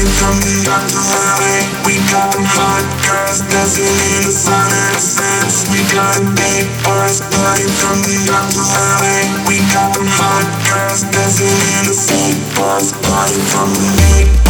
came from the underbelly We got them hot girls dancing in the sun and the We got big boys blooding from the underbelly We got them hot girls dancing in the sea. Boys blooding from the heat